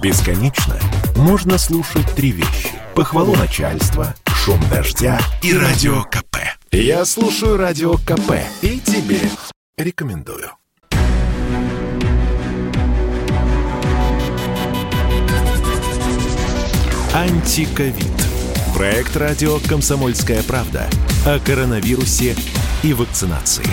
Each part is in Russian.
Бесконечно можно слушать три вещи. Похвалу начальства, шум дождя и радио КП. Я слушаю радио КП и тебе рекомендую. Антиковид. Проект радио «Комсомольская правда» о коронавирусе и вакцинации.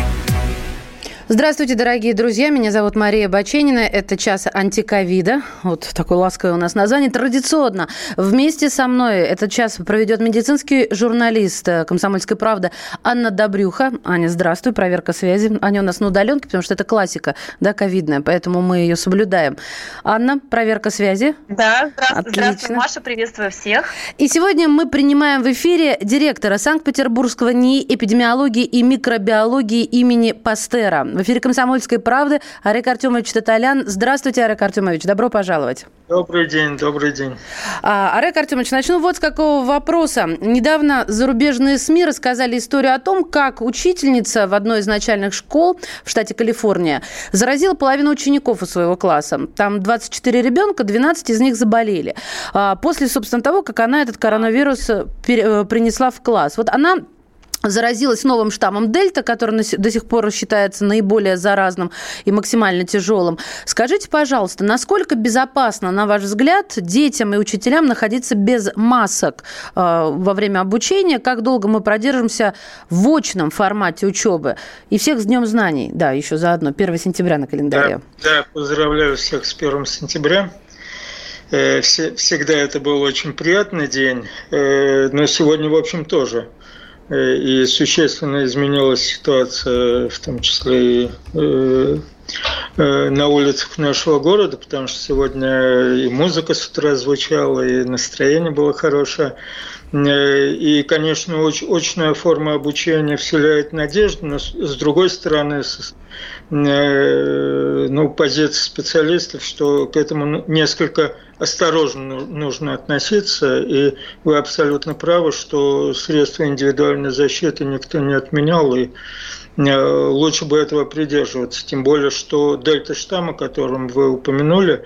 Здравствуйте, дорогие друзья. Меня зовут Мария Баченина. Это час антиковида. Вот такое ласковое у нас название. Традиционно вместе со мной этот час проведет медицинский журналист «Комсомольской правды» Анна Добрюха. Аня, здравствуй. Проверка связи. Аня у нас на удаленке, потому что это классика, да, ковидная, поэтому мы ее соблюдаем. Анна, проверка связи. Да, здравствуй, здравствуй Маша. Приветствую всех. И сегодня мы принимаем в эфире директора Санкт-Петербургского НИИ эпидемиологии и микробиологии имени Пастера в эфире «Комсомольской правды» Арик Артемович Таталян. Здравствуйте, Арик Артемович. Добро пожаловать. Добрый день, добрый день. А, Арек Артемович, начну вот с какого вопроса. Недавно зарубежные СМИ рассказали историю о том, как учительница в одной из начальных школ в штате Калифорния заразила половину учеников из своего класса. Там 24 ребенка, 12 из них заболели. А, после, собственно, того, как она этот коронавирус э, принесла в класс. Вот она заразилась новым штаммом Дельта, который до сих пор считается наиболее заразным и максимально тяжелым. Скажите, пожалуйста, насколько безопасно, на ваш взгляд, детям и учителям находиться без масок э, во время обучения? Как долго мы продержимся в очном формате учебы? И всех с Днем знаний. Да, еще заодно. 1 сентября на календаре. Да, да поздравляю всех с 1 сентября. Э, всегда это был очень приятный день, э, но сегодня, в общем, тоже – и существенно изменилась ситуация, в том числе и э, э, на улицах нашего города, потому что сегодня и музыка с утра звучала, и настроение было хорошее. И, конечно, очная форма обучения вселяет надежду, но с другой стороны, ну, позиция специалистов, что к этому несколько осторожно нужно относиться, и вы абсолютно правы, что средства индивидуальной защиты никто не отменял, и э, лучше бы этого придерживаться. Тем более, что дельта-штамм, о котором вы упомянули, э,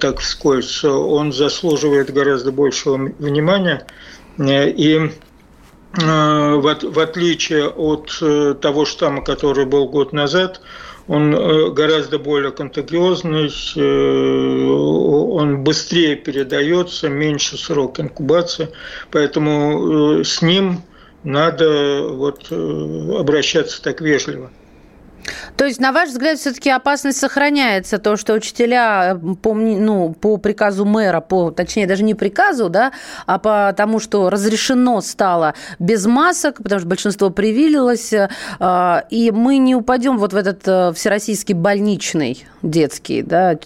так вскользь, он заслуживает гораздо большего внимания, э, и в отличие от того штамма, который был год назад, он э, гораздо более контагиозный, э, он быстрее передается, меньше срок инкубации, поэтому э, с ним надо вот обращаться так вежливо. То есть, на ваш взгляд, все-таки опасность сохраняется, то, что учителя по, ну, по приказу мэра, по, точнее, даже не приказу, да, а по тому, что разрешено стало без масок, потому что большинство привилилось, э, и мы не упадем вот в этот э, всероссийский больничный детский, да,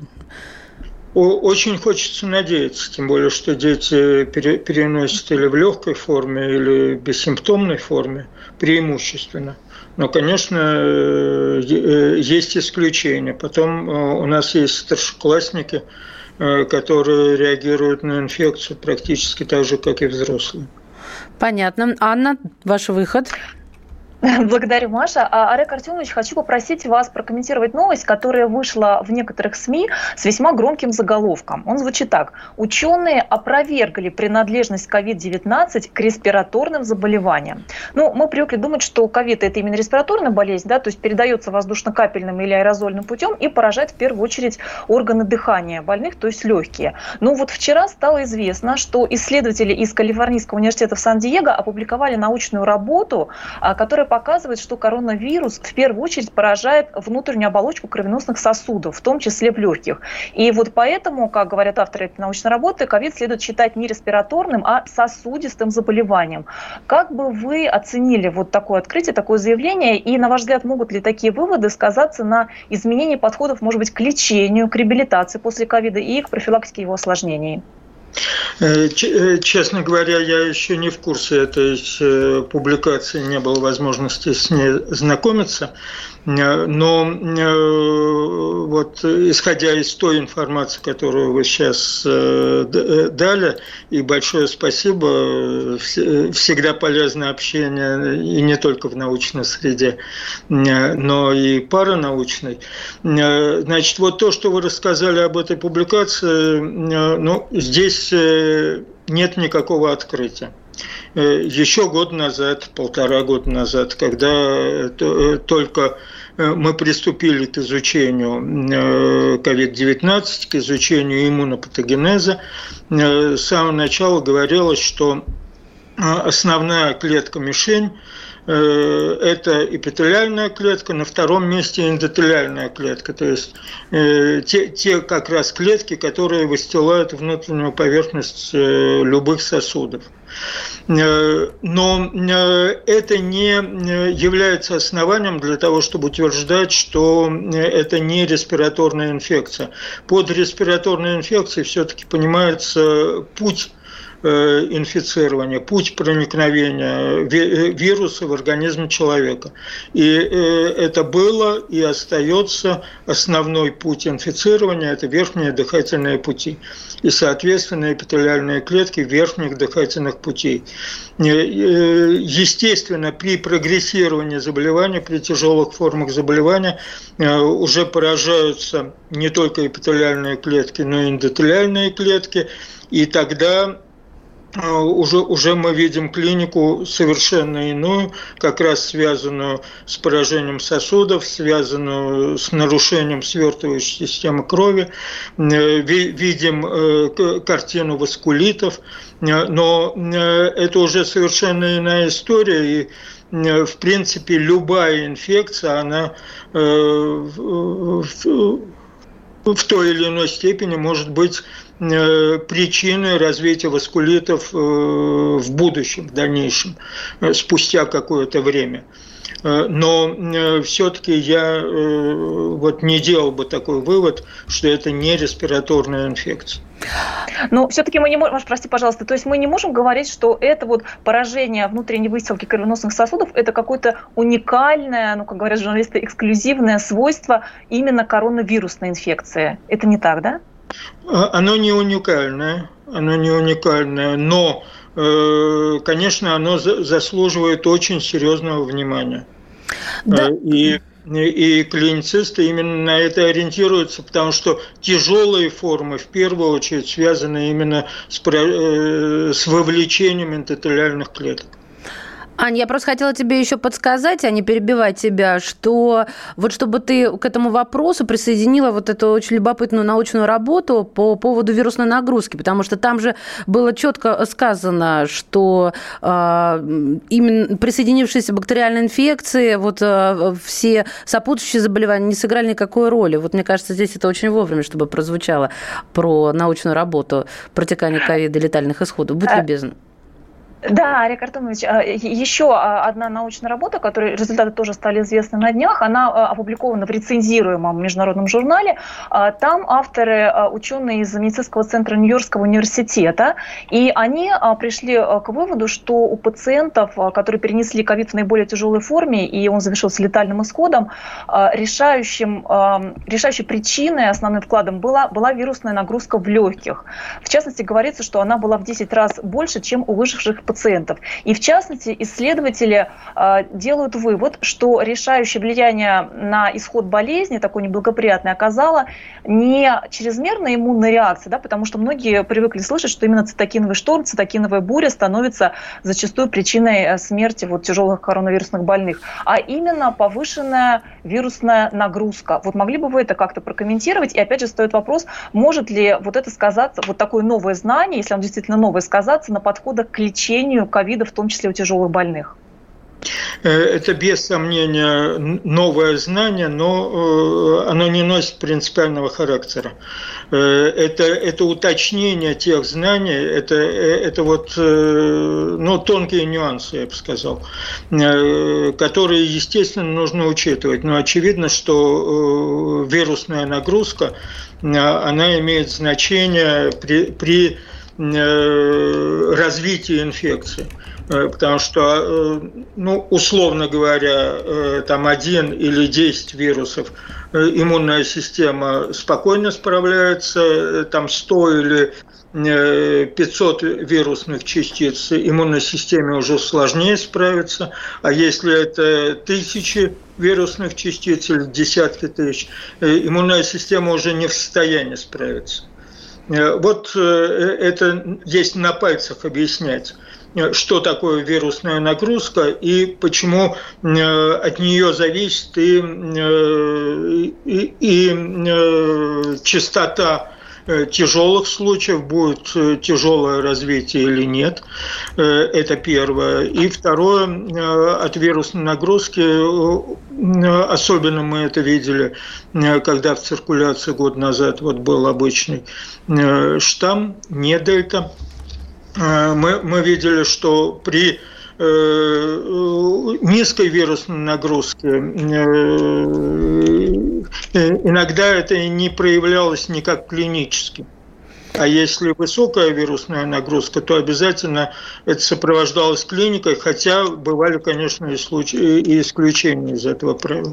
очень хочется надеяться, тем более, что дети переносят или в легкой форме, или в бессимптомной форме, преимущественно. Но, конечно, э, э, есть исключения. Потом э, у нас есть старшеклассники, которые реагируют на инфекцию практически так же, как и взрослые. Понятно. Анна, ваш выход. Благодарю, Маша. Арек Артемович, хочу попросить вас прокомментировать новость, которая вышла в некоторых СМИ с весьма громким заголовком. Он звучит так. Ученые опровергли принадлежность COVID-19 к респираторным заболеваниям. Ну, мы привыкли думать, что COVID – это именно респираторная болезнь, да, то есть передается воздушно-капельным или аэрозольным путем и поражает в первую очередь органы дыхания больных, то есть легкие. Но вот вчера стало известно, что исследователи из Калифорнийского университета в Сан-Диего опубликовали научную работу, а, которая показывает, что коронавирус в первую очередь поражает внутреннюю оболочку кровеносных сосудов, в том числе в легких. И вот поэтому, как говорят авторы этой научной работы, ковид следует считать не респираторным, а сосудистым заболеванием. Как бы вы оценили вот такое открытие, такое заявление, и, на ваш взгляд, могут ли такие выводы сказаться на изменении подходов, может быть, к лечению, к реабилитации после ковида и к профилактике его осложнений? Э, э, честно говоря, я еще не в курсе этой э, публикации, не было возможности с ней знакомиться. Но вот исходя из той информации, которую вы сейчас дали, и большое спасибо, всегда полезно общение и не только в научной среде, но и паранаучной. Значит, вот то, что вы рассказали об этой публикации, ну, здесь нет никакого открытия. Э, еще год назад, полтора года назад, когда э, только э, мы приступили к изучению COVID-19, к изучению иммунопатогенеза, с самого начала говорилось, что основная клетка-мишень Э, это эпителиальная клетка, на втором месте эндотелиальная клетка, то есть э, те, те как раз клетки, которые выстилают внутреннюю поверхность э, любых сосудов. Но это не является основанием для того, чтобы утверждать, что это не респираторная инфекция. Под респираторной инфекцией все-таки понимается путь Э, инфицирования, путь проникновения вируса в организм человека. И э, это было и остается основной путь инфицирования – это верхние дыхательные пути. И, соответственно, эпителиальные клетки верхних дыхательных путей. Э, естественно, при прогрессировании заболевания, при тяжелых формах заболевания уже поражаются не только эпителиальные клетки, но и эндотелиальные клетки. И тогда уже, уже мы видим клинику совершенно иную, как раз связанную с поражением сосудов, связанную с нарушением свертывающей системы крови. Э, видим э, картину васкулитов, э, но это уже совершенно иная история, и в принципе любая инфекция, она в той или иной степени может быть причины развития васкулитов э, в будущем, в дальнейшем, э, спустя какое-то время. Но все-таки я вот не делал бы такой вывод, что это не респираторная инфекция. Но все-таки мы не можем, прости, пожалуйста, то есть мы не можем говорить, что это вот поражение внутренней выстилки кровеносных сосудов, это какое-то уникальное, ну, как говорят журналисты, эксклюзивное свойство именно коронавирусной инфекции. Это не так, да? А, оно не уникальное, оно не уникальное, но, э, конечно, оно заслуживает очень серьезного внимания. Да. Э, и и клиницисты именно на это ориентируются, потому что тяжелые формы в первую очередь связаны именно с, э, с вовлечением эндотелиальных клеток. Аня, я просто хотела тебе еще подсказать, а не перебивать тебя, что вот чтобы ты к этому вопросу присоединила вот эту очень любопытную научную работу по поводу вирусной нагрузки, потому что там же было четко сказано, что э, именно присоединившиеся бактериальные инфекции, вот э, все сопутствующие заболевания не сыграли никакой роли. Вот мне кажется, здесь это очень вовремя, чтобы прозвучало про научную работу протекания ковида и летальных исходов. Будь а, любезна. Да, Олег Артемович, а, еще а, одна научная работа, которой результаты тоже стали известны на днях, она а, опубликована в рецензируемом международном журнале. Там авторы, ученые из медицинского центра Нью-Йоркского университета, и они пришли к выводу, что у пациентов, которые перенесли ковид в наиболее тяжелой форме, и он завершился летальным исходом, решающим, решающей причиной, основным вкладом была, была вирусная нагрузка в легких. В частности, говорится, что она была в 10 раз больше, чем у выживших пациентов пациентов. И в частности, исследователи э, делают вывод, что решающее влияние на исход болезни, такой неблагоприятной, оказала не чрезмерная иммунная реакция, да, потому что многие привыкли слышать, что именно цитокиновый шторм, цитокиновая буря становится зачастую причиной э, смерти вот, тяжелых коронавирусных больных, а именно повышенная вирусная нагрузка. Вот могли бы вы это как-то прокомментировать? И опять же стоит вопрос, может ли вот это сказаться, вот такое новое знание, если оно действительно новое, сказаться на подходах к лечению лечению ковида, в том числе у тяжелых больных? Э, это без сомнения новое знание, но э, оно не носит принципиального характера. Э, это, это уточнение тех знаний, это, это вот ну, тонкие нюансы, я бы сказал, которые, естественно, нужно учитывать. Но очевидно, что вирусная нагрузка, она имеет значение при, при развития инфекции. Потому что, ну, условно говоря, там один или десять вирусов иммунная система спокойно справляется, там 100 или 500 вирусных частиц иммунной системе уже сложнее справиться, а если это тысячи вирусных частиц или десятки тысяч, э, иммунная система уже не в состоянии справиться. Э, вот э, это есть на пальцах объяснять что такое вирусная нагрузка и почему от нее зависит и, и, и частота Э, тяжелых случаев, будет э, тяжелое развитие или нет. Э, это первое. И второе, от вирусной нагрузки, особенно мы это видели, когда в циркуляции год назад вот был обычный штамм, не дельта, мы, мы видели, что при низкой вирусной нагрузки Э, иногда это не проявлялось никак клинически. А если высокая вирусная нагрузка, то обязательно это сопровождалось клиникой, хотя бывали, конечно, и, случаи, и исключения из этого правила.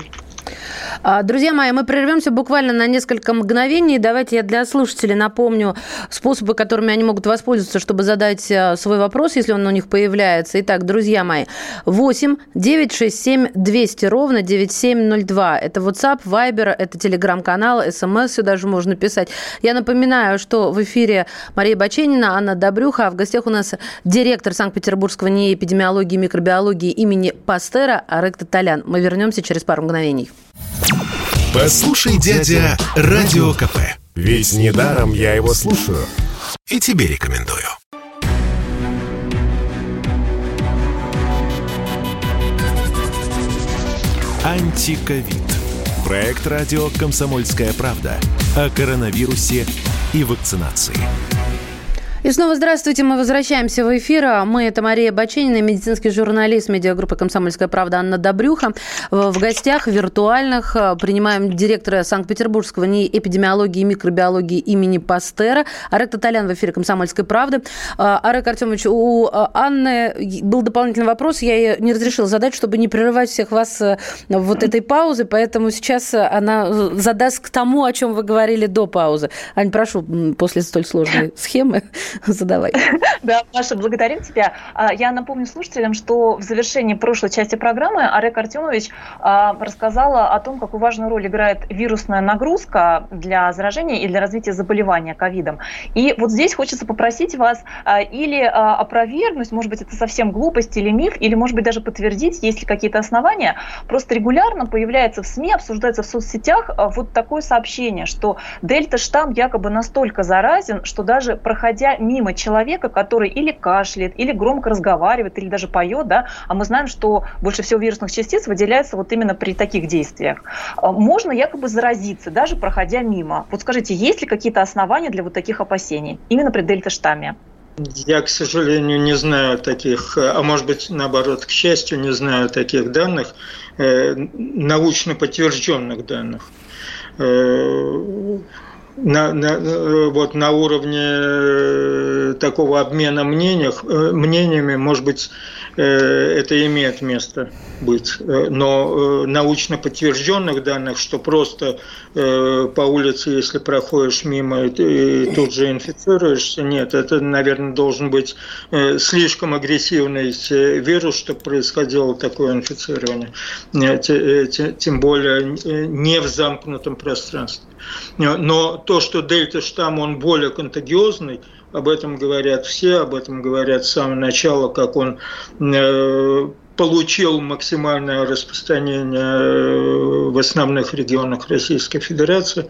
А, друзья мои, мы прервемся буквально на несколько мгновений. Давайте я для слушателей напомню способы, которыми они могут воспользоваться, чтобы задать э, свой вопрос, если он у них появляется. Итак, друзья мои, 8 967 200 ровно 9702. Это WhatsApp, Viber, это телеграм-канал, смс сюда же можно писать. Я напоминаю, что в эфире Мария Баченина, Анна Добрюха, а в гостях у нас директор Санкт-Петербургского НИИ эпидемиологии и микробиологии имени Пастера Арек Таталян. Мы вернемся через пару мгновений. Послушай, дядя, Радио КП. Ведь недаром я его слушаю. И тебе рекомендую. Антиковид. Проект радио «Комсомольская правда» о коронавирусе и вакцинации. И снова здравствуйте, мы возвращаемся в эфир. Мы, это Мария Баченина, медицинский журналист медиагруппы «Комсомольская правда» Анна Добрюха. В гостях виртуальных э, принимаем директора Санкт-Петербургского НИИ эпидемиологии и микробиологии имени Пастера. Арек Таталян в эфире «Комсомольской правды». Э, Арек Артемович, у Анны был дополнительный вопрос, я ей не разрешила задать, чтобы не прерывать всех вас вот этой паузы, поэтому сейчас она задаст к тому, о чем вы говорили до паузы. Ань, прошу, после столь сложной схемы Задавай. Да, Маша, благодарим тебя. А, я напомню слушателям, что в завершении прошлой части программы Арек Артемович а, рассказала о том, какую важную роль играет вирусная нагрузка для заражения и для развития заболевания ковидом. И вот здесь хочется попросить вас а, или опровергнуть, может быть, это совсем глупость или миф, или, может быть, даже подтвердить, есть ли какие-то основания. Просто регулярно появляется в СМИ, обсуждается в соцсетях вот такое сообщение, что дельта-штамм якобы настолько заразен, что даже проходя мимо человека, который или кашляет, или громко разговаривает, или даже поет, да, а мы знаем, что больше всего вирусных частиц выделяется вот именно при таких действиях. А, можно якобы заразиться, даже проходя мимо. Вот скажите, есть ли какие-то основания для вот таких опасений, именно при дельта-штамме? Я, к сожалению, не знаю таких, а может быть, наоборот, к счастью, не знаю таких данных, э, научно подтвержденных данных. Э, на, на, вот на уровне э, такого обмена мнениях, э, мнениями, может быть, э, это имеет место быть. Но научно подтвержденных данных, что просто по улице, если проходишь мимо, и тут же инфицируешься, нет, это, наверное, должен быть слишком агрессивный вирус, чтобы происходило такое инфицирование. Тем более не в замкнутом пространстве. Но то, что дельта-штамм, он более контагиозный, об этом говорят все, об этом говорят с самого начала, как он э, получил максимальное распространение э, в основных регионах Российской Федерации.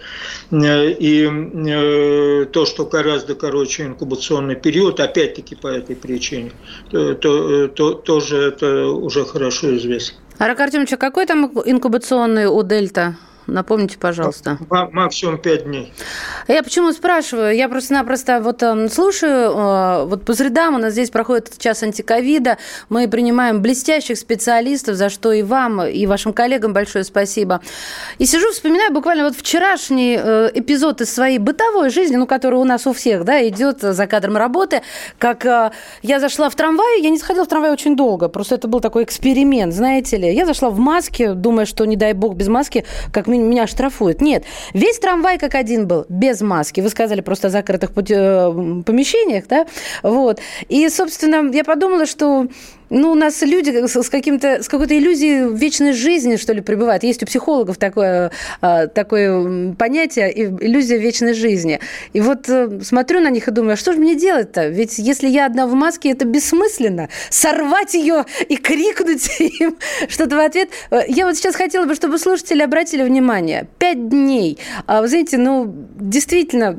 Э, и то, что гораздо короче инкубационный период, опять-таки по этой причине, то, то, тоже это уже хорошо известно. Арак Артемович, а какой там инкубационный у дельта? Напомните, пожалуйста. Максимум 5 дней. Я почему спрашиваю? Я просто-напросто вот э, слушаю, э, вот по средам у нас здесь проходит час антиковида, мы принимаем блестящих специалистов, за что и вам, и вашим коллегам большое спасибо. И сижу, вспоминаю буквально вот вчерашний э, эпизод из своей бытовой жизни, ну, который у нас у всех, да, идет за кадром работы, как э, я зашла в трамвай, я не сходила в трамвай очень долго, просто это был такой эксперимент, знаете ли. Я зашла в маске, думая, что, не дай бог, без маски, как меня штрафуют. Нет, весь трамвай как один был, без маски. Вы сказали просто о закрытых э, помещениях, да? Вот. И, собственно, я подумала, что ну, у нас люди с, каким-то, с какой-то иллюзией вечной жизни, что ли, пребывают. Есть у психологов такое, а, такое понятие иллюзия вечной жизни. И вот э, смотрю на них и думаю, а что же мне делать-то? Ведь если я одна в маске, это бессмысленно. Сорвать ее и крикнуть им что-то в ответ. Э, я вот сейчас хотела бы, чтобы слушатели обратили внимание. Пять дней. А, вы знаете, ну, действительно,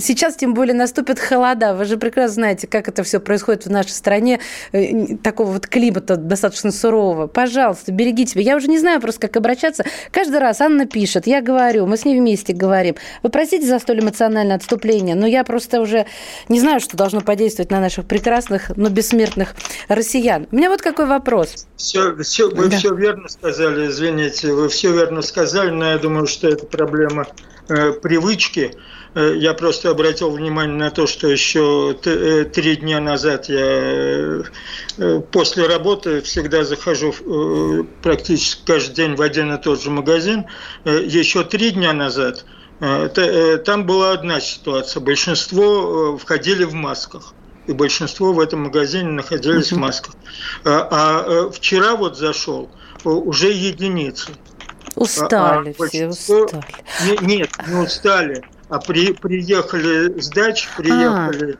сейчас тем более наступят холода. Вы же прекрасно знаете, как это все происходит в нашей стране. Э, такого вот климата достаточно сурового. Пожалуйста, берегите себя. Я уже не знаю просто, как обращаться. Каждый раз Анна пишет, я говорю, мы с ней вместе говорим. Вы простите за столь эмоциональное отступление, но я просто уже не знаю, что должно подействовать на наших прекрасных, но бессмертных россиян. У меня вот какой вопрос. Все, все, вы да. все верно сказали, извините, вы все верно сказали, но я думаю, что это проблема э, привычки. Э, я просто обратил внимание на то, что еще э, три дня назад я э, после работы всегда захожу практически каждый день в один и тот же магазин. Еще три дня назад там была одна ситуация. Большинство входили в масках и большинство в этом магазине находились в масках. А, а вчера вот зашел уже единицы. Устали а, все, устали. Нет, не устали а при, приехали с дач, приехали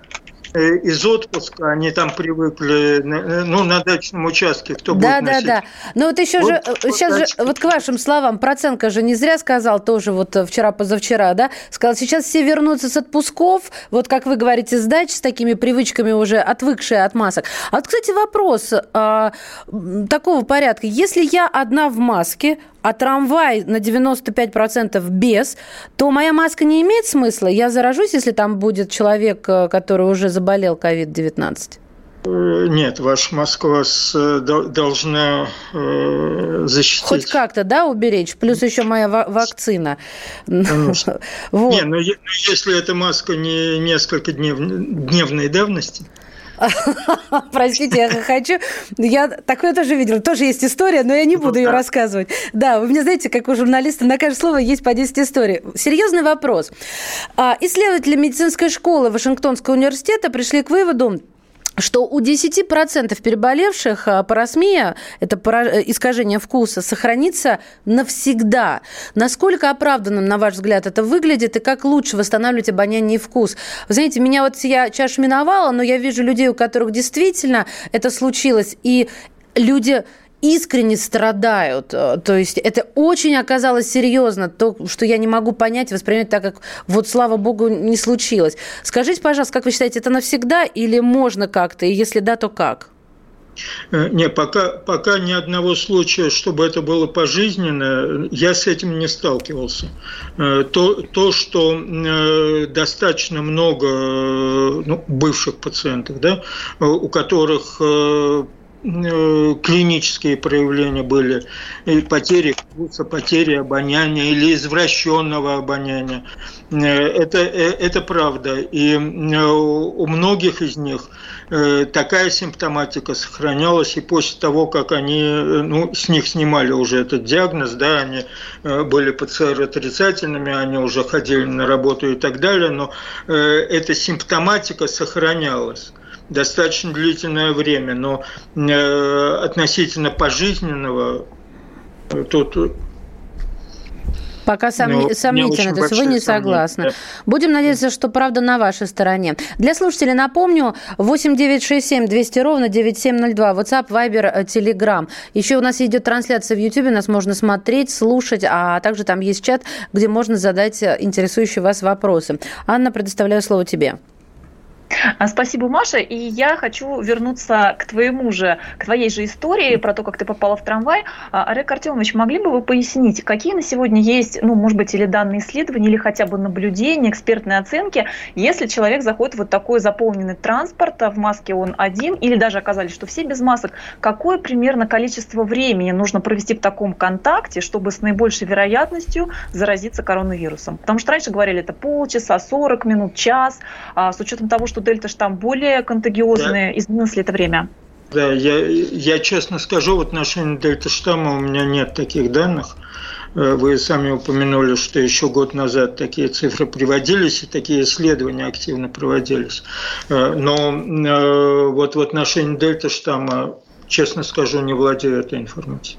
а. из отпуска, они там привыкли, ну, на дачном участке, кто да, будет Да, да, да. Но вот еще вот, же, сейчас же, вот к вашим словам, Проценко же не зря сказал тоже вот вчера-позавчера, да, сказал, сейчас все вернутся с отпусков, вот как вы говорите, с дач, с такими привычками уже отвыкшие от масок. А вот, кстати, вопрос а, такого порядка. Если я одна в маске, а трамвай на 95% без, то моя маска не имеет смысла. Я заражусь, если там будет человек, э, который уже заболел COVID-19? Э, нет, ваша маска вас э, должна защитить. Хоть как-то, да, уберечь? Плюс еще моя вакцина. Конечно. вот. Не, но ну, если эта маска не несколько днев, дневной давности, Простите, я хочу. Я такое тоже видела. Тоже есть история, но я не буду ее рассказывать. Да, вы мне знаете, как у журналиста на каждое слово есть по 10 историй. Серьезный вопрос. А, исследователи медицинской школы Вашингтонского университета пришли к выводу, что у 10% переболевших а, парасмия, это э, искажение вкуса, сохранится навсегда. Насколько оправданным, на ваш взгляд, это выглядит, и как лучше восстанавливать обоняние и вкус? Вы знаете, меня вот я чашу миновала, но я вижу людей, у которых действительно это случилось, и люди искренне страдают. Э, то есть это очень оказалось серьезно, то, что я не могу понять, воспринять так, как вот, слава богу, не случилось. Скажите, пожалуйста, как вы считаете, это навсегда или можно как-то? И если да, то как? Э, не, пока, пока ни одного случая, чтобы это было пожизненно, я с этим не сталкивался. Э, то, то что достаточно много ну, бывших пациентов, да, у которых клинические проявления были, и потери вкуса, потери обоняния или извращенного обоняния. Э, это, э, это правда. И у многих из них такая симптоматика сохранялась, и после того, как они, ну, с них снимали уже этот диагноз, да, они были ПЦР отрицательными, они уже ходили на работу и так далее, но эта симптоматика сохранялась достаточно длительное время, но э, относительно пожизненного э, тут Пока сом... ну, сомнительно, то есть вы не согласны. Да. Будем надеяться, что правда на вашей стороне. Для слушателей напомню, 8 9 6 7 200 ровно 9702, WhatsApp, Viber, Telegram. Еще у нас идет трансляция в YouTube, нас можно смотреть, слушать, а также там есть чат, где можно задать интересующие вас вопросы. Анна, предоставляю слово тебе. А, спасибо, Маша. И я хочу вернуться к твоему же, к твоей же истории про то, как ты попала в трамвай. Олег Артемович, могли бы вы пояснить, какие на сегодня есть, ну, может быть, или данные исследования, или хотя бы наблюдения, экспертные оценки, если человек заходит в вот такой заполненный транспорт, а в маске он один, или даже оказались, что все без масок, какое примерно количество времени нужно провести в таком контакте, чтобы с наибольшей вероятностью заразиться коронавирусом? Потому что раньше говорили, это полчаса, 40 минут, час, а с учетом того, что дельта-штамм более контагиозный, да. изменилось ли это время? Да, я, я честно скажу, в отношении дельта-штамма у меня нет таких данных. Э, вы сами упомянули, что еще год назад такие цифры приводились и такие исследования активно проводились. Э, но э, вот в отношении дельта-штамма, честно скажу, не владею этой информацией.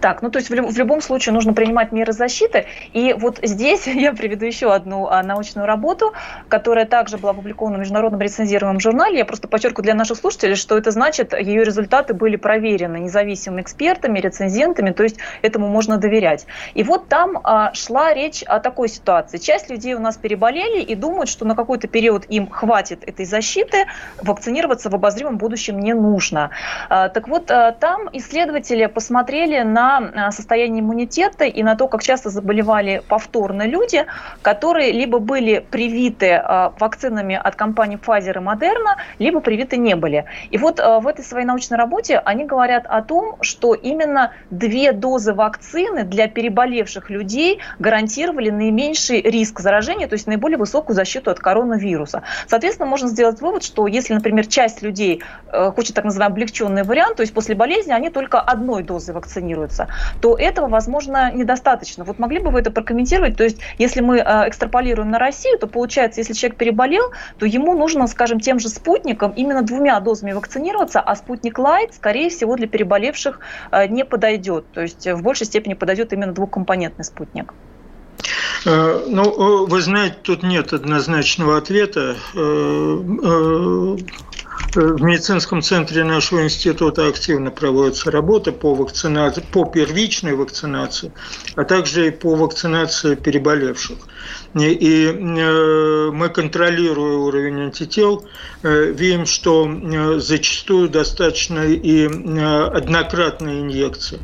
Так, ну то есть в, в любом случае нужно принимать меры защиты. И вот здесь я приведу еще одну а, научную работу, которая также была опубликована в международном рецензируемом журнале. Я просто подчеркиваю для наших слушателей, что это значит, ее результаты были проверены независимыми экспертами, рецензентами, то есть этому можно доверять. И вот там а, шла речь о такой ситуации. Часть людей у нас переболели и думают, что на какой-то период им хватит этой защиты, вакцинироваться в обозримом будущем не нужно. А, так вот, а, там исследователи посмотрели на на состояние иммунитета и на то, как часто заболевали повторно люди, которые либо были привиты а, вакцинами от компании Pfizer и Moderna, либо привиты не были. И вот а, в этой своей научной работе они говорят о том, что именно две дозы вакцины для переболевших людей гарантировали наименьший риск заражения, то есть наиболее высокую защиту от коронавируса. Соответственно, можно сделать вывод, что если, например, часть людей э, хочет так называемый облегченный вариант, то есть после болезни они только одной дозой вакцинируются, вируса, то этого, возможно, недостаточно. Вот могли бы вы это прокомментировать? То есть, если мы э, экстраполируем на Россию, то получается, если человек переболел, то ему нужно, скажем, тем же спутником именно двумя дозами вакцинироваться, а спутник Лайт, скорее всего, для переболевших э, не подойдет. То есть, в большей степени подойдет именно двухкомпонентный спутник. Э, ну, вы знаете, тут нет однозначного ответа. В медицинском центре нашего института активно проводятся работы по вакцинации, по первичной вакцинации, а также и по вакцинации переболевших. И э, мы, контролируя уровень антител, э, видим, что э, зачастую достаточно и однократной инъекции.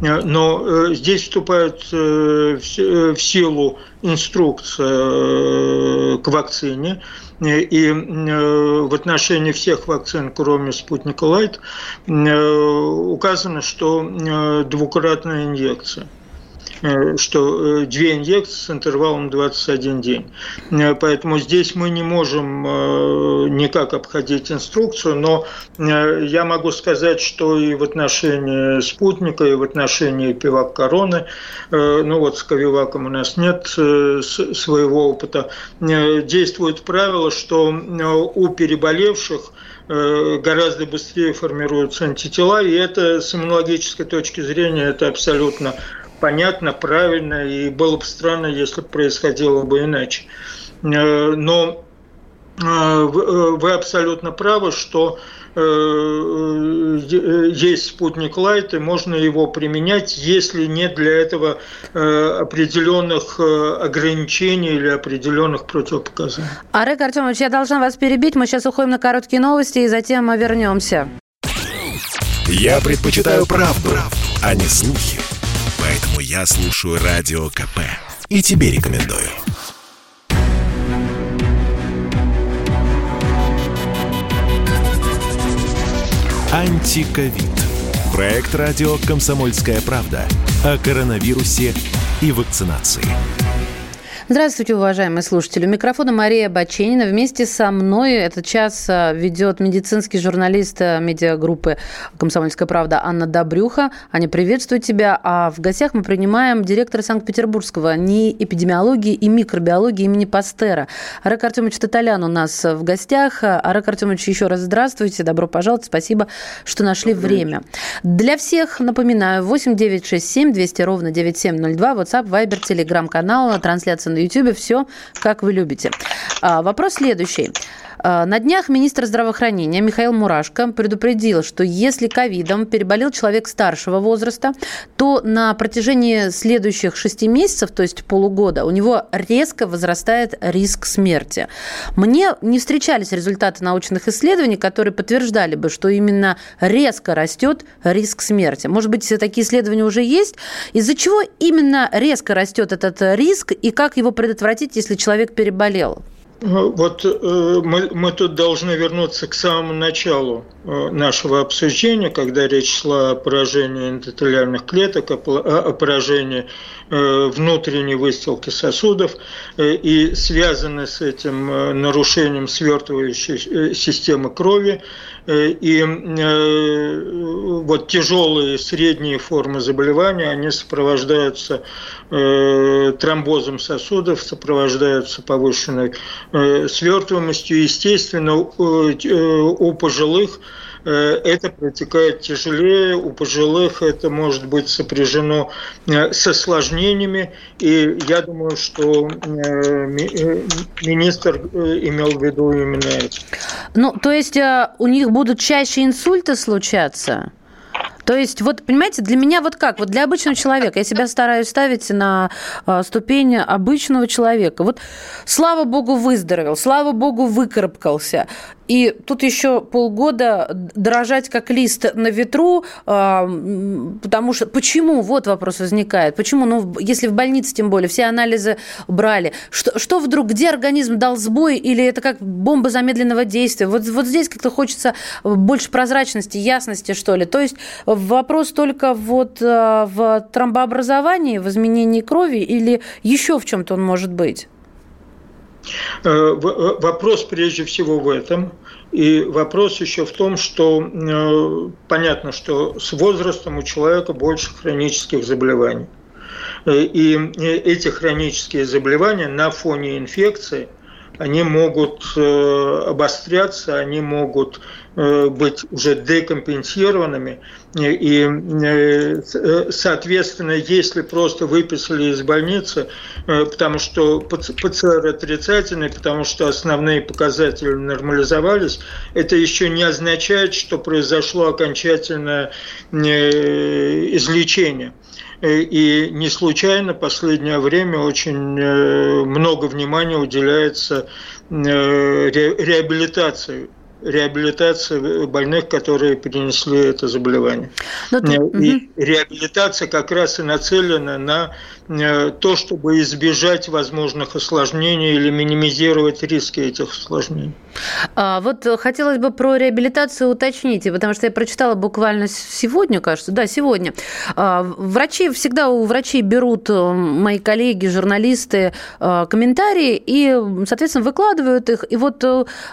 Но здесь вступает в силу инструкция к вакцине, и э, в отношении всех вакцин, кроме спутника Лайт, э, указано, что э, двукратная инъекция. Э, что э, две инъекции с интервалом 21 день. Э, поэтому здесь мы не можем никак обходить инструкцию, но я могу сказать, что и в отношении спутника, и в отношении пивак короны, ну вот с Ковиваком у нас нет своего опыта, действует правило, что у переболевших гораздо быстрее формируются антитела, и это с иммунологической точки зрения это абсолютно понятно, правильно, и было бы странно, если бы происходило бы иначе. Э, но э, э, вы абсолютно правы, что есть спутник Лайт, и можно его применять, если нет для этого определенных ограничений или определенных противопоказаний. Арек Артемович, я должна вас перебить. Мы сейчас уходим на короткие новости, и затем мы вернемся. Я предпочитаю правду, правду. а не слухи. Я слушаю Радио КП. И тебе рекомендую. Антиковид. Проект радио «Комсомольская правда» о коронавирусе и вакцинации. Здравствуйте, уважаемые слушатели. У микрофона Мария Баченина. Вместе со мной этот час а, ведет медицинский журналист а, медиагруппы «Комсомольская правда» Анна Добрюха. Аня, приветствую тебя. А в гостях мы принимаем директора Санкт-Петербургского НИИ эпидемиологии и микробиологии имени Пастера. Арак Артемович Таталян у нас в гостях. Арак Артемович, еще раз здравствуйте. Добро пожаловать. Спасибо, что нашли Добрый время. Для всех напоминаю, 8 9 6 7 200 ровно 9702, WhatsApp, Viber, Telegram-канал, трансляция на YouTube все, как вы любите. А, вопрос следующий. А, на днях министр здравоохранения Михаил Мурашко предупредил, что если ковидом переболел человек старшего возраста, то на протяжении следующих шести месяцев, то есть полугода, у него резко возрастает риск смерти. Мне не встречались результаты научных исследований, которые подтверждали бы, что именно резко растет риск смерти. Может быть, такие исследования уже есть? Из-за чего именно резко растет этот риск и как его предотвратить, если человек переболел? Ну, вот э, мы, мы тут должны вернуться к самому началу э, нашего обсуждения, когда речь шла о поражении эндотелиальных клеток, о, поражении э, внутренней выстилки сосудов и связаны с этим нарушением свертывающей системы крови и вот тяжелые средние формы заболевания, они сопровождаются тромбозом сосудов, сопровождаются повышенной Э, свертываемостью, естественно, у пожилых э, это протекает тяжелее, у пожилых это может быть сопряжено э, с осложнениями, и я думаю, что министр имел в виду именно это. Ну, то есть у них будут чаще инсульты случаться? То есть, вот, понимаете, для меня вот как? Вот для обычного человека, я себя стараюсь ставить на э, ступень обычного человека. Вот, слава богу, выздоровел, слава богу, выкарабкался. И тут еще полгода дрожать как лист на ветру, а, потому что почему? Вот вопрос возникает. Почему? Ну, если в больнице, тем более, все анализы брали. Что, что вдруг, где организм дал сбой, или это как бомба замедленного действия? Вот, вот здесь как-то хочется больше прозрачности, ясности, что ли. То есть вопрос только вот а, в тромбообразовании, в изменении крови, или еще в чем-то он может быть? Э, э, вопрос прежде всего в этом. И вопрос еще в том, что э, понятно, что с возрастом у человека больше хронических заболеваний. И эти хронические заболевания на фоне инфекции – они могут обостряться, они могут быть уже декомпенсированными. И, э, соответственно, если просто выписали из больницы, потому что ПЦР отрицательный, потому что основные показатели нормализовались, это еще не означает, что произошло окончательное излечение. И не случайно последнее время очень э, много внимания уделяется э, реабилитации реабилитации больных, которые перенесли это заболевание. Но ну, ты... И угу. реабилитация как раз и нацелена на Э, то, чтобы избежать возможных осложнений или минимизировать риски этих осложнений. А, вот хотелось бы про реабилитацию уточнить, потому что я прочитала буквально сегодня, кажется, да, сегодня. А, врачи, всегда у врачей берут э, мои коллеги, журналисты э, комментарии и, соответственно, выкладывают их. И вот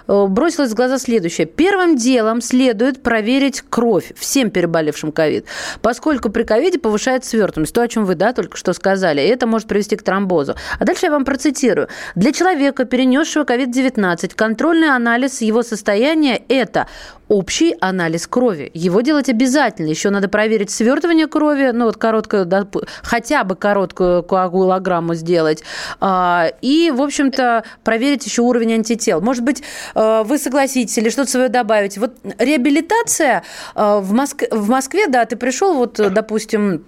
бросилось в глаза следующее. Первым делом следует проверить кровь всем переболевшим ковид, поскольку при ковиде повышает свертываемость. То, о чем вы, да, только что сказали сказали, и это может привести к тромбозу. А дальше я вам процитирую. Для человека, перенесшего COVID-19, контрольный анализ его состояния – это общий анализ крови. Его делать обязательно. Еще надо проверить свертывание крови, ну вот короткую, да, хотя бы короткую коагулограмму сделать. А, и, в общем-то, проверить еще уровень антител. Может быть, э, вы согласитесь или что-то свое добавите. Вот реабилитация э, в Москве, в Москве, да, ты пришел, вот, допустим,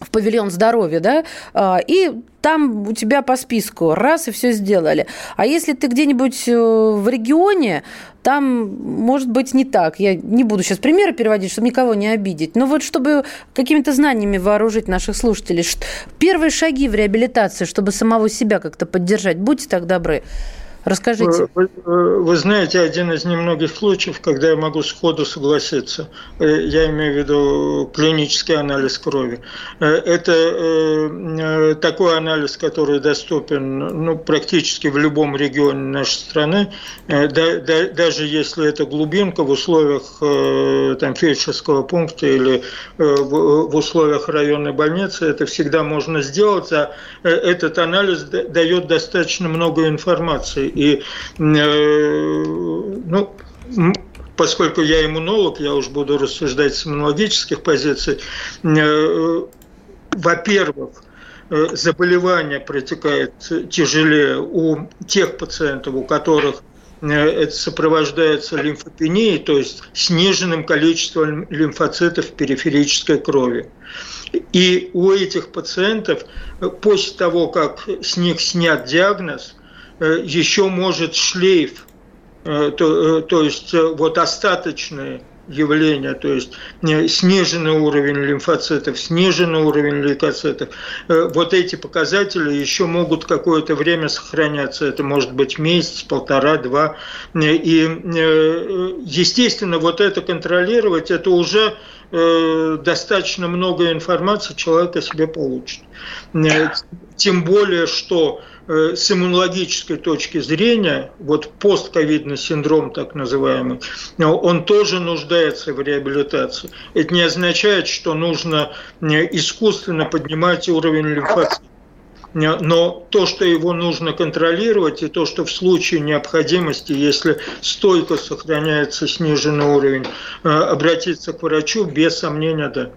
в павильон здоровья, да, а, и там у тебя по списку раз и все сделали. А если ты где-нибудь э, в регионе, там может быть не так. Я не буду сейчас примеры переводить, чтобы никого не обидеть. Но вот чтобы какими-то знаниями вооружить наших слушателей, первые шаги в реабилитации, чтобы самого себя как-то поддержать, будьте так добры. Расскажите. Вы, вы знаете, один из немногих случаев, когда я могу сходу согласиться. Э, я имею в виду клинический анализ крови. Э, это э, такой анализ, который доступен ну, практически в любом регионе нашей страны. Даже если это глубинка в условиях там, фельдшерского пункта или в условиях районной больницы, это всегда можно сделать. А этот анализ дает достаточно много информации и, э, ну, поскольку я иммунолог, я уж буду рассуждать с иммунологических позиций, э, во-первых, заболевание протекает тяжелее у тех пациентов, у которых это сопровождается лимфопенией, то есть сниженным количеством лимфоцитов в периферической крови. И у этих пациентов после того, как с них снят диагноз, еще может шлейф, то, то есть вот остаточные явления, то есть сниженный уровень лимфоцитов, сниженный уровень лейкоцитов. Э, вот эти показатели еще могут какое-то время сохраняться. Это может быть месяц, полтора, два. И, э, естественно, вот это контролировать, это уже э, достаточно много информации человек о себе получит. Тем более, что Э, с иммунологической точки зрения, вот постковидный синдром так называемый, он тоже нуждается в реабилитации. Это не означает, что нужно э, искусственно поднимать уровень лимфоцитов. Но то, что его нужно контролировать, и то, что в случае необходимости, если стойко сохраняется сниженный уровень, э, обратиться к врачу, без сомнения, да.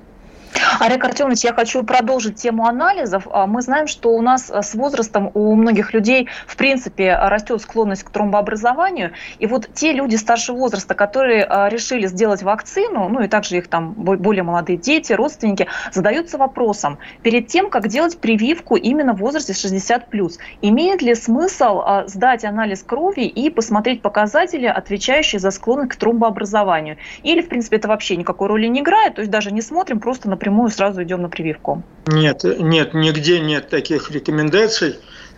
Олег Артемович, я хочу продолжить тему анализов. А, мы знаем, что у нас а, с возрастом у многих людей, в принципе, растет склонность к тромбообразованию. И вот те люди старшего возраста, которые а, решили сделать вакцину, ну и также их там более молодые дети, родственники, задаются вопросом, перед тем, как делать прививку именно в возрасте 60+, имеет ли смысл сдать анализ крови и посмотреть показатели, отвечающие за склонность к тромбообразованию? Или, в принципе, это вообще никакой роли не играет, то есть даже не смотрим, просто напрямую сразу идем на прививку? Нет, нет, нигде нет таких рекомендаций.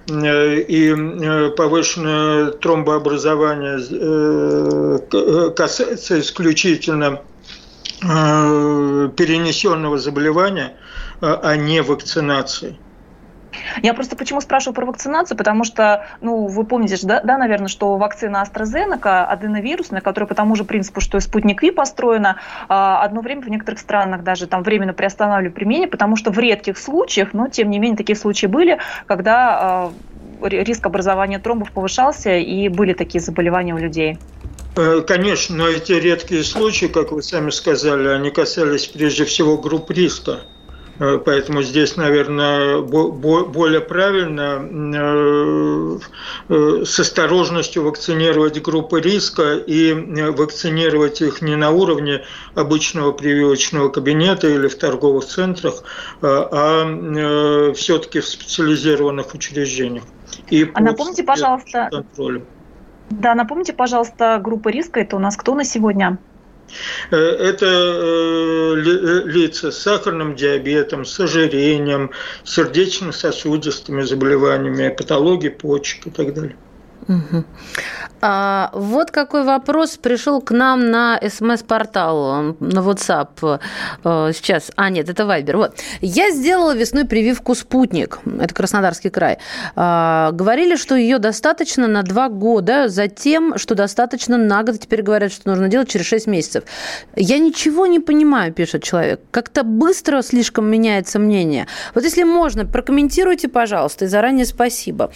Э, и э, повышенное тромбообразование э, касается исключительно перенесенного заболевания, а не вакцинации. Я просто почему спрашиваю про вакцинацию, потому что, ну, вы помните, да, да наверное, что вакцина AstraZeneca аденовирусная, которая по тому же принципу, что и спутник Ви построена, а, одно время в некоторых странах даже там временно приостанавливали применение, потому что в редких случаях, но тем не менее такие случаи были, когда а, риск образования тромбов повышался и были такие заболевания у людей. Э, конечно, но эти редкие случаи, как вы сами сказали, они касались прежде всего групп риска. Э, поэтому здесь, наверное, более правильно э, э, с осторожностью вакцинировать группы риска и вакцинировать их не на уровне обычного прививочного кабинета или в торговых центрах, а все-таки в специализированных учреждениях. И а напомните, пожалуйста, контролем. Да, напомните, пожалуйста, группа риска это у нас кто на сегодня? Э, это э, э, лица с сахарным диабетом, с ожирением, сердечно-сосудистыми заболеваниями, патологией почек и так далее. А, вот какой вопрос пришел к нам на смс-портал, на WhatsApp. А, сейчас, а нет, это Вайбер. Вот. Я сделала весной прививку «Спутник». Это Краснодарский край. А, говорили, что ее достаточно на два года, затем, что достаточно на год. Теперь говорят, что нужно делать через 6 месяцев. Я ничего не понимаю, пишет человек. Как-то быстро слишком меняется мнение. Вот если можно, прокомментируйте, пожалуйста, и заранее спасибо.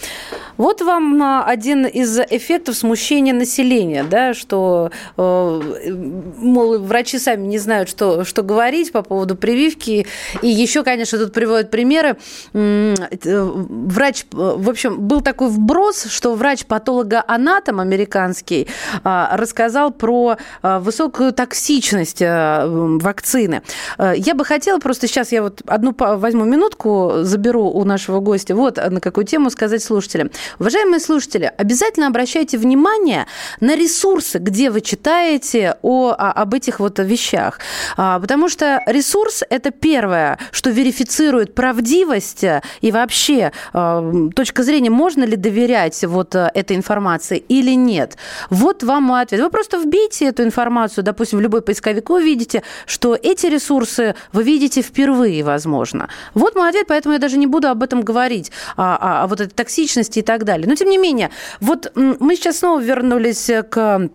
Вот вам один из эффектов смущения населения, да, что, э, мол, врачи сами не знают, что, что говорить по поводу прививки. И еще, конечно, тут приводят примеры. Врач, в общем, был такой вброс, что врач-патологоанатом американский а, рассказал про а, высокую токсичность вакцины. Я бы хотела просто сейчас, я вот одну возьму минутку, заберу у нашего гостя, вот на какую тему сказать слушателям. Уважаемые слушатели, обязательно обращайте внимание на ресурсы, где вы читаете о, об этих вот вещах. Потому что ресурс – это первое, что верифицирует правдивость и вообще точка зрения, можно ли доверять вот этой информации или нет. Вот вам мой ответ. Вы просто вбейте эту информацию, допустим, в любой поисковик, вы увидите, что эти ресурсы вы видите впервые, возможно. Вот мой ответ, поэтому я даже не буду об этом говорить, о, о, о вот этой токсичности и так далее. Но, тем не менее, вот мы сейчас снова вернулись к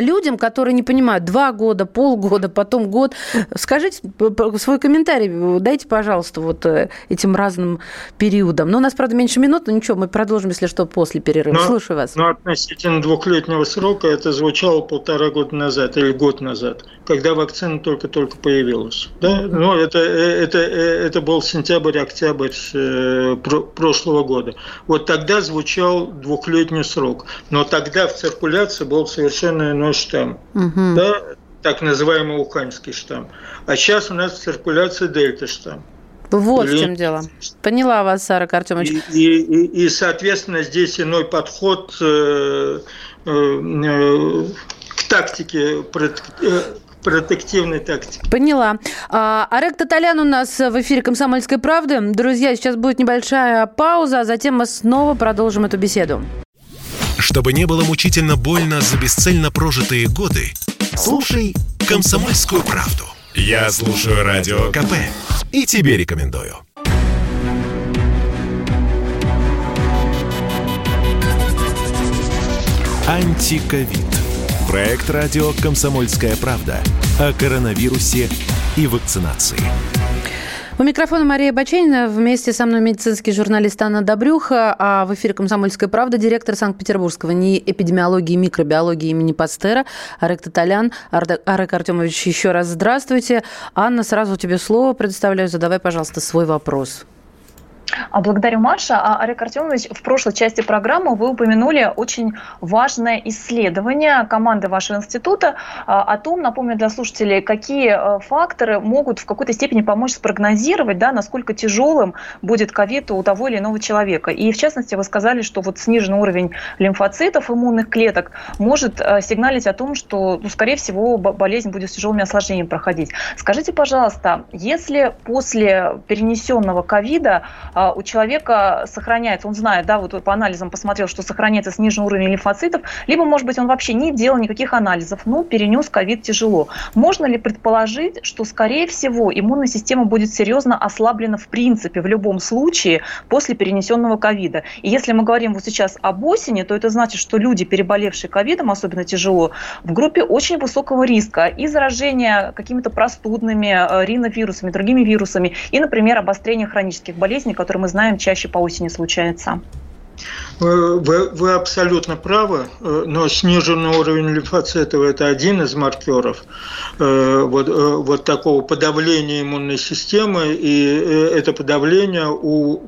людям, которые не понимают, два года, полгода, потом год. Скажите свой комментарий, дайте, пожалуйста, вот э, этим разным периодам. Но у нас, правда, меньше минут, но ничего, мы продолжим, если что, после перерыва. Но, Слушаю вас. Но относительно двухлетнего срока это звучало полтора года назад или год назад, когда вакцина только-только появилась. Да? Ну, это, э, это, э, это был сентябрь-октябрь прошлого года. Вот тогда звучал двухлетний срок. Но тогда в циркуляции был совершенно иной штамм, угу. да, так называемый уханьский штамм. А сейчас у нас циркуляция дельта штамм. Вот Или... в чем дело. Поняла вас, Сара Артемович. И, и, и, и, соответственно, здесь иной подход э, э, э к тактике, э, протективной тактики. Поняла. А, Арек Таталян у нас в эфире «Комсомольской правды». Друзья, сейчас будет небольшая пауза, а затем мы снова продолжим эту беседу. Чтобы не было мучительно больно за бесцельно прожитые годы, слушай «Комсомольскую правду». Я слушаю Радио КП и тебе рекомендую. Антиковид. Проект радио «Комсомольская правда» о коронавирусе и вакцинации. У микрофона Мария Баченина. Вместе со мной медицинский журналист Анна Добрюха, а в эфире «Комсомольская правда» директор Санкт-Петербургского НИИ эпидемиологии и микробиологии имени Пастера Арек Таталян. Арек Артемович, еще раз здравствуйте. Анна, сразу тебе слово предоставляю. Задавай, пожалуйста, свой вопрос. А, благодарю, Маша. А, Олег Артемович, в прошлой части программы вы упомянули очень важное исследование команды вашего института а, о том, напомню для слушателей, какие факторы могут в какой-то степени помочь спрогнозировать, да, насколько тяжелым будет ковид у того или иного человека. И в частности, вы сказали, что вот сниженный уровень лимфоцитов, иммунных клеток может сигналить о том, что, ну, скорее всего, болезнь будет с тяжелыми осложнениями проходить. Скажите, пожалуйста, если после перенесенного ковида а, у человека сохраняется, он знает, да, вот по анализам посмотрел, что сохраняется сниженный уровень лимфоцитов, либо, может быть, он вообще не делал никаких анализов, но перенес ковид тяжело. Можно ли предположить, что, скорее всего, иммунная система будет серьезно ослаблена в принципе в любом случае после перенесенного ковида? И если мы говорим вот сейчас об осени, то это значит, что люди, переболевшие ковидом, особенно тяжело, в группе очень высокого риска и заражения какими-то простудными э, риновирусами, другими вирусами, и, например, обострения хронических болезней, который мы знаем чаще по осени случается. Вы, вы абсолютно правы, э, но сниженный уровень лимфоцитов – это один из маркеров э, вот, э, вот такого подавления иммунной системы, и это подавление у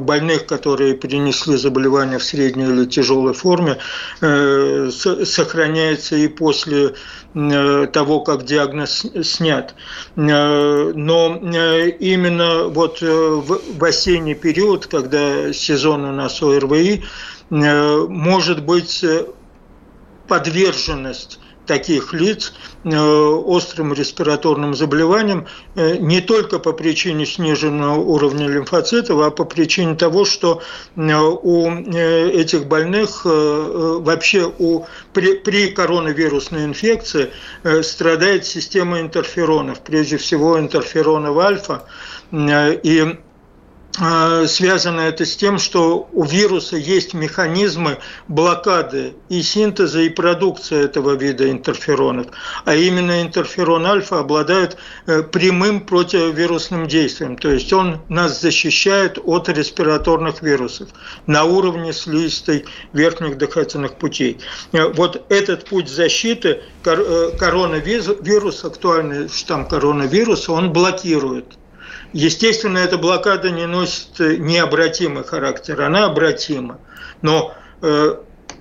больных, которые перенесли заболевание в средней или тяжелой форме, сохраняется и после того, как диагноз снят. Но именно вот в осенний период, когда сезон у нас ОРВИ, Э, может быть э, подверженность таких лиц э, острым респираторным заболеваниям не только по причине сниженного уровня лимфоцитов, а по причине того, что у этих больных вообще у, при, при коронавирусной инфекции страдает система интерферонов, прежде всего интерферонов альфа. И связано это с тем, что у вируса есть механизмы блокады и синтеза, и продукции этого вида интерферонов. А именно интерферон альфа обладает э, прямым противовирусным действием. То есть он нас защищает от респираторных вирусов на уровне слизистой верхних дыхательных путей. Э, вот этот путь защиты э, коронавирус, актуальный штамм коронавируса, он блокирует Естественно, эта блокада не носит необратимый характер, она обратима. Но э,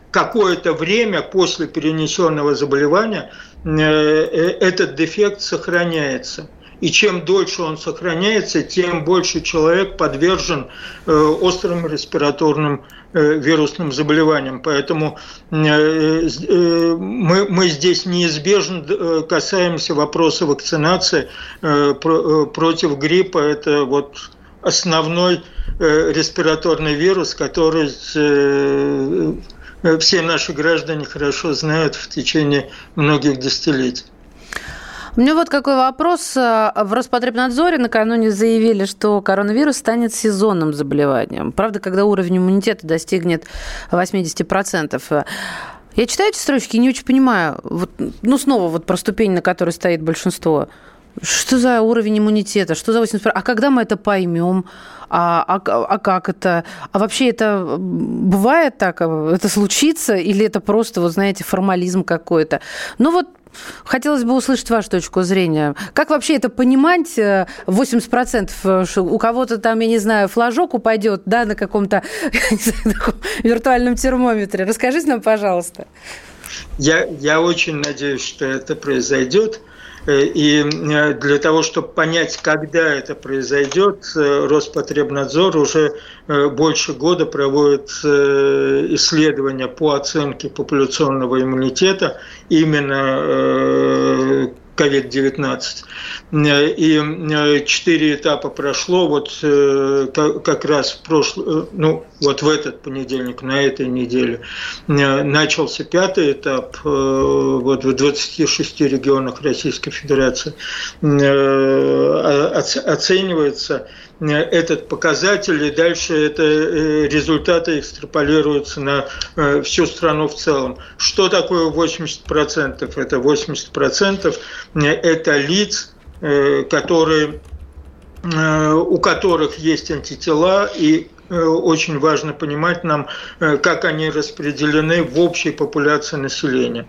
какое-то время после перенесенного заболевания э, э, этот дефект сохраняется. И чем дольше он сохраняется, тем больше человек подвержен острым респираторным Э, вирусным заболеваниям. Поэтому э, э, мы, мы здесь неизбежно касаемся вопроса вакцинации против гриппа. Это вот основной респираторный вирус, который все наши граждане хорошо знают в течение многих десятилетий. У меня вот какой вопрос. В Роспотребнадзоре накануне заявили, что коронавирус станет сезонным заболеванием. Правда, когда уровень иммунитета достигнет 80%. Я читаю эти строчки и не очень понимаю. Вот, ну, снова вот про ступень, на которой стоит большинство. Что за уровень иммунитета? Что за 80%? А когда мы это поймем? А, а, а как это? А вообще это бывает так? Это случится? Или это просто, вот знаете, формализм какой-то? Ну вот Хотелось бы услышать вашу точку зрения. Как вообще это понимать? 80% э, что у кого-то там, я не знаю, флажок упадет, да, на каком-то виртуальном термометре. Расскажите нам, пожалуйста. Я, я очень надеюсь, что это произойдет. Э, и э, для того, чтобы понять, когда это произойдет, э, Роспотребнадзор уже больше года проводит исследования по оценке популяционного иммунитета именно COVID-19. И э, четыре этапа прошло, вот э, как раз в прошлый, э, ну, вот в этот понедельник, на этой неделе, начался пятый этап, вот в 26 регионах Российской Федерации оценивается этот показатель, и дальше это э, результаты экстраполируются на э, всю страну в целом. Что такое 80%? Это 80% это лиц, э, которые, у которых есть антитела и очень важно понимать нам, как они распределены в общей популяции населения.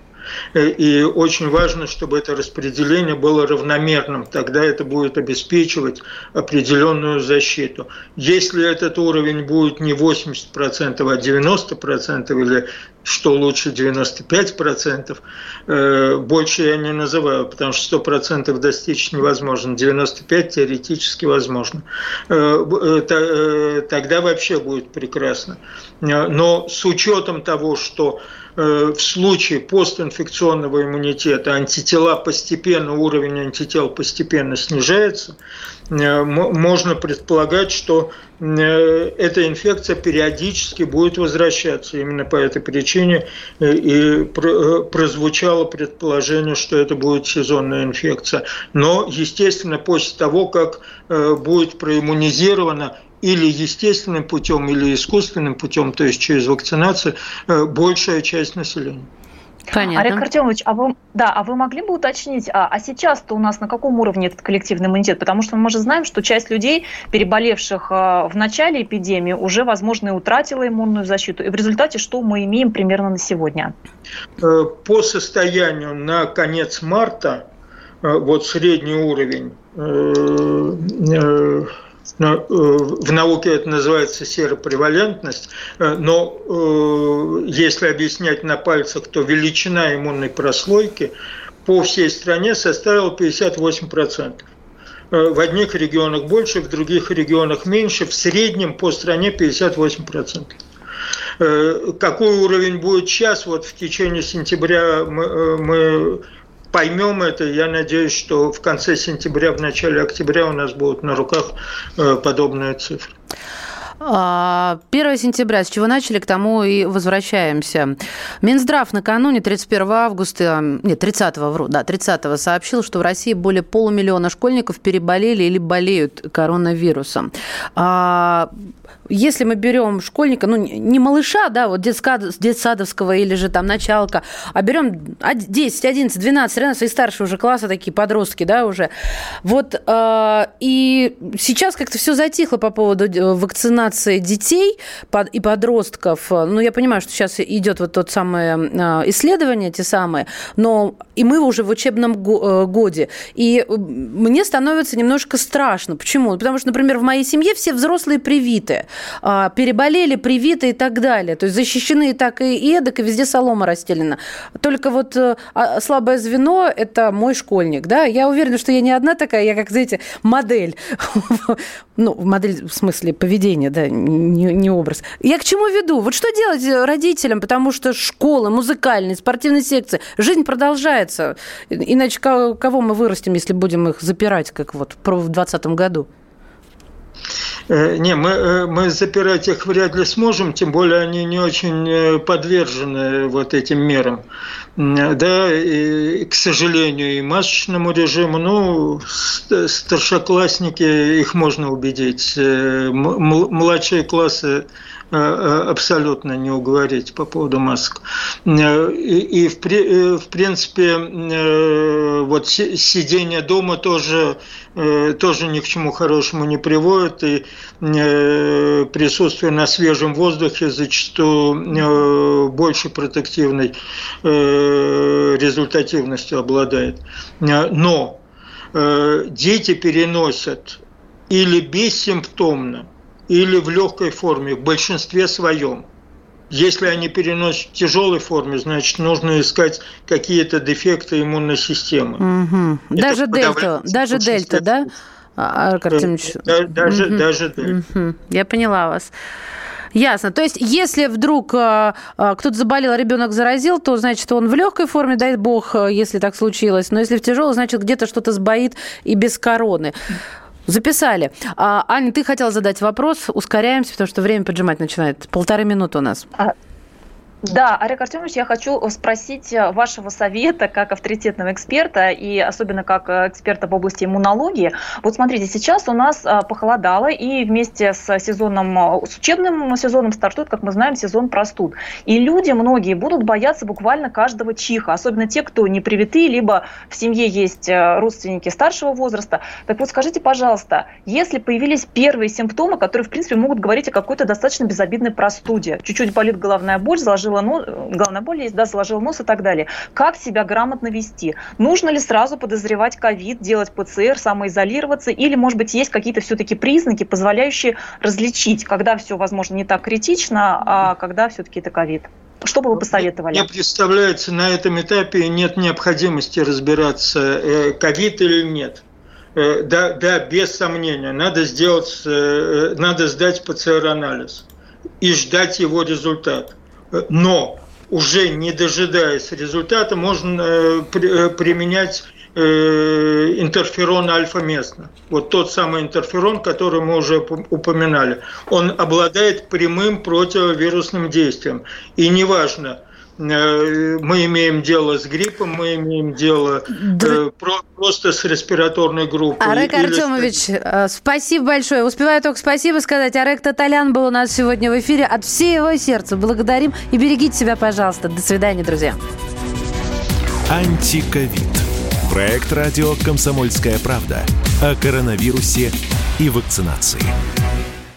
Э, и очень важно, чтобы это распределение было равномерным. Тогда это будет обеспечивать определенную защиту. Если этот уровень будет не 80%, а 90% или что лучше 95%, э, больше я не называю, потому что 100% достичь невозможно, 95% теоретически возможно. Э, тогда вообще будет прекрасно. Но с учетом того, что в случае постинфекционного иммунитета антитела постепенно, уровень антител постепенно снижается, э, можно предполагать, что э, эта инфекция периодически будет возвращаться. Именно по этой причине и прозвучало предположение, что это будет сезонная инфекция. Но, естественно, после того, как будет проиммунизирована или естественным путем, или искусственным путем, то есть через вакцинацию, э, большая часть населения. Понятно. Олег Артемович, а вы, да, а вы могли бы уточнить, а, а сейчас-то у нас на каком уровне этот коллективный иммунитет? Потому что мы же знаем, что часть людей, переболевших а, в начале эпидемии, уже, возможно, и утратила иммунную защиту. И в результате что мы имеем примерно на сегодня? Э, по состоянию на конец марта, э, вот средний уровень Э, в науке это называется серопревалентность, э, но э, если объяснять на пальцах, то величина иммунной прослойки по всей стране составила 58%. В одних регионах больше, в других регионах меньше, в среднем по стране 58%. Какой уровень будет сейчас, вот в течение сентября мы, мы поймем это. Я надеюсь, что в конце сентября, в начале октября у нас будут на руках э, подобные цифры. 1 а, сентября, с чего начали, к тому и возвращаемся. Минздрав накануне 31 августа, нет, 30 вру, да, 30 сообщил, что в России более полумиллиона школьников переболели или болеют коронавирусом. А, если мы берем школьника, ну, не малыша, да, вот детсадовского или же там началка, а берем 10, 11, 12, 13 и старше уже класса, такие подростки, да, уже. Вот, э, и сейчас как-то все затихло по поводу э, вакцинации детей и подростков. Ну, я понимаю, что сейчас идет вот тот самое э, исследование, те самые, но и мы уже в учебном э, годе. И мне становится немножко страшно. Почему? Потому что, например, в моей семье все взрослые привиты. А, переболели, привиты и так далее. То есть защищены и так и эдак, и везде солома расстелена. Только вот э, а, слабое звено – это мой школьник. Да? Я уверена, что я не одна такая, я как, знаете, модель. ну, модель в смысле поведения, да, не, не образ. Я к чему веду? Вот что делать родителям, потому что школы, музыкальные, спортивные секции, жизнь продолжается. Иначе кого мы вырастим, если будем их запирать, как вот в 2020 году? Э, не, мы, э, мы запирать их вряд ли сможем, тем более они не очень э, подвержены вот этим мерам. Да, и, к сожалению, и масочному режиму, ну, старшеклассники, их можно убедить. Младшие классы абсолютно не уговорить по поводу масок. И, и в, в принципе, вот сидение дома тоже тоже ни к чему хорошему не приводит, и присутствие на свежем воздухе зачастую больше протективной результативностью обладает. Но дети переносят или бессимптомно, или в легкой форме, в большинстве своем. Если они переносят в тяжелой форме, значит, нужно искать какие-то дефекты иммунной системы. Угу. Даже дельта, даже дельта, да? А, Артемович? Да, даже, угу. даже дельта. Угу. Я поняла вас. Ясно. То есть, если вдруг э, кто-то заболел, а ребенок заразил, то значит он в легкой форме, дай бог, если так случилось. Но если в тяжелой, значит где-то что-то сбоит и без короны. Записали. А, Аня, ты хотела задать вопрос. Ускоряемся, потому что время поджимать начинает. Полторы минуты у нас. А, да, Олег Артемович, я хочу спросить э, вашего совета как авторитетного эксперта и особенно как э, эксперта в области иммунологии. Вот смотрите, сейчас у нас э, похолодало и вместе с сезоном, с учебным сезоном стартует, как мы знаем, сезон простуд. И люди многие будут бояться буквально каждого чиха, особенно те, кто не привиты, либо в семье есть родственники старшего возраста. Так вот, скажите, пожалуйста, если появились первые симптомы, которые, в принципе, могут говорить о какой-то достаточно безобидной простуде, чуть-чуть болит головная боль, заложила заложила нос, головная боль есть, да, заложил нос и так далее. Как себя грамотно вести? Нужно ли сразу подозревать ковид, делать ПЦР, самоизолироваться, или, может быть, есть какие-то все-таки признаки, позволяющие различить, когда все, возможно, не так критично, а когда все-таки это ковид? Что бы вы посоветовали? Мне представляется, на этом этапе нет необходимости разбираться, э, ковид или нет. Э, да, да, без сомнения, надо сделать, э, надо сдать ПЦР-анализ и ждать его результат но уже не дожидаясь результата, можно э, э, применять э, интерферон альфа-местно. Вот тот самый интерферон, который мы уже упоминали. Он обладает прямым противовирусным действием. И неважно, мы имеем дело с гриппом, мы имеем дело да. просто с респираторной группой. Арек или... Артемович, э, спасибо большое. Успеваю только спасибо сказать. Арек Таталян был у нас сегодня в эфире. От всего сердца благодарим и берегите себя, пожалуйста. До свидания, друзья. Антиковид. Проект радио «Комсомольская правда» о коронавирусе и вакцинации.